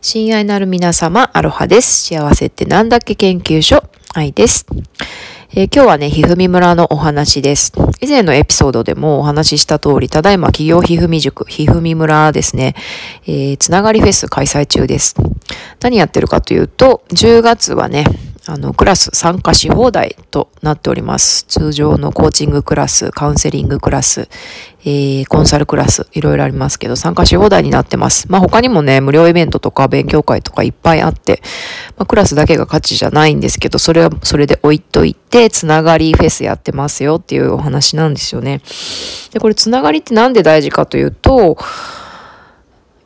親愛なる皆様、アロハです。幸せってなんだっけ研究所、愛です。えー、今日はね、ひふみ村のお話です。以前のエピソードでもお話しした通り、ただいま企業ひふみ塾、ひふみ村ですね、えー、つながりフェス開催中です。何やってるかというと、10月はね、あの、クラス参加し放題となっております。通常のコーチングクラス、カウンセリングクラス、えー、コンサルクラス、いろいろありますけど、参加し放題になってます。まあ他にもね、無料イベントとか勉強会とかいっぱいあって、まあクラスだけが価値じゃないんですけど、それはそれで置いといて、つながりフェスやってますよっていうお話なんですよね。で、これつながりってなんで大事かというと、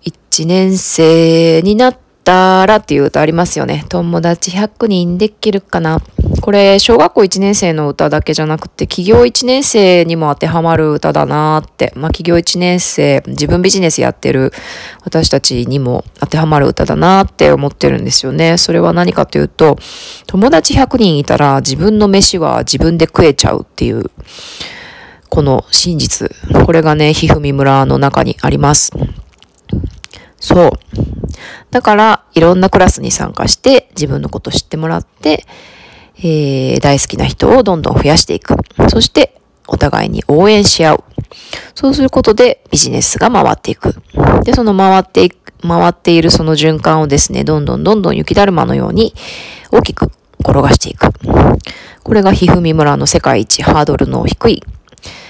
1年生になってったらっていう歌ありますよね。友達100人できるかな？これ、小学校1年生の歌だけじゃなくて、企業1年生にも当てはまる歌だなって。まあ、企業1年生、自分ビジネスやってる私たちにも当てはまる歌だなって思ってるんですよね。それは何かというと、友達100人いたら自分の飯は自分で食えちゃうっていう、この真実。これがね、ひふみ村の中にあります。そう。だから、いろんなクラスに参加して、自分のこと知ってもらって、えー、大好きな人をどんどん増やしていく。そして、お互いに応援し合う。そうすることでビジネスが回っていく。で、その回っていく、回っているその循環をですね、どんどんどんどん雪だるまのように大きく転がしていく。これがひふみ村の世界一ハードルの低い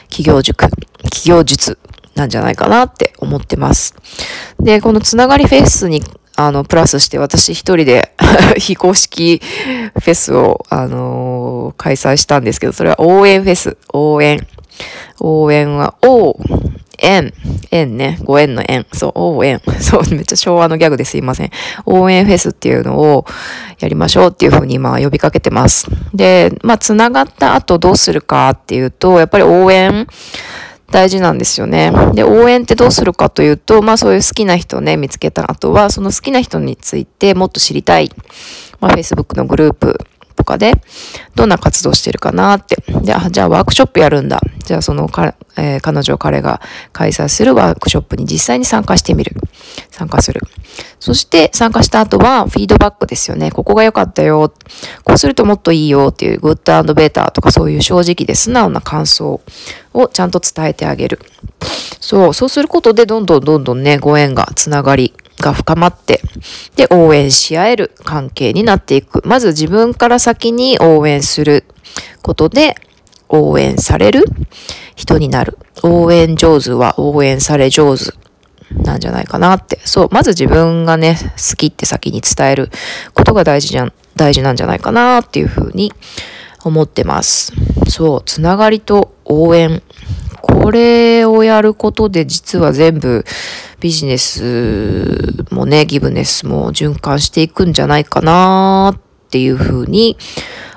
企業塾、企業術なんじゃないかなって思ってます。で、このつながりフェスにあの、プラスして私一人で 非公式フェスを、あのー、開催したんですけど、それは応援フェス。応援。応援は、応援。縁ね。ご縁の縁。そう、応援。そう、めっちゃ昭和のギャグですいません。応援フェスっていうのをやりましょうっていうふうに今呼びかけてます。で、まあ、つながった後どうするかっていうと、やっぱり応援大事なんですよね。で、応援ってどうするかというと、まあそういう好きな人をね、見つけた後は、その好きな人についてもっと知りたい。まあ Facebook のグループとかで、どんな活動してるかなって。で、じゃあワークショップやるんだ。じゃあそのか、えー、彼女、彼が開催するワークショップに実際に参加してみる。参加する。そして参加した後はフィードバックですよね。ここが良かったよ。こうするともっといいよっていうグッドベータとかそういう正直で素直な感想をちゃんと伝えてあげる。そう、そうすることでどんどんどんどんね、ご縁がつながりが深まって、で、応援し合える関係になっていく。まず自分から先に応援することで、応援される人になる。応援上手は応援され上手なんじゃないかなって。そう、まず自分がね、好きって先に伝えることが大事じゃん、大事なんじゃないかなっていうふうに思ってます。そう、つながりと応援。これをやることで実は全部ビジネスもね、ギブネスも循環していくんじゃないかなっていうふうに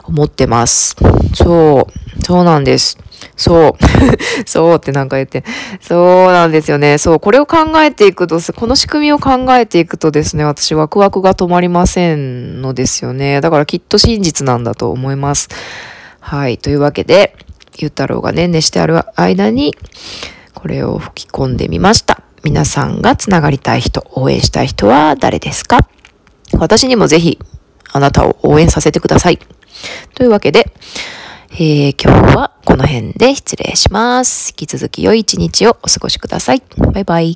思ってます。そう、そうなんです。そう。そうってなんか言って。そうなんですよね。そう。これを考えていくと、この仕組みを考えていくとですね、私ワクワクが止まりませんのですよね。だからきっと真実なんだと思います。はい。というわけで、ゆうたろうがね、寝してある間に、これを吹き込んでみました。皆さんがつながりたい人、応援したい人は誰ですか？私にもぜひ、あなたを応援させてください。というわけで、え、今日はこの辺で失礼します。引き続き良い一日をお過ごしください。バイバイ。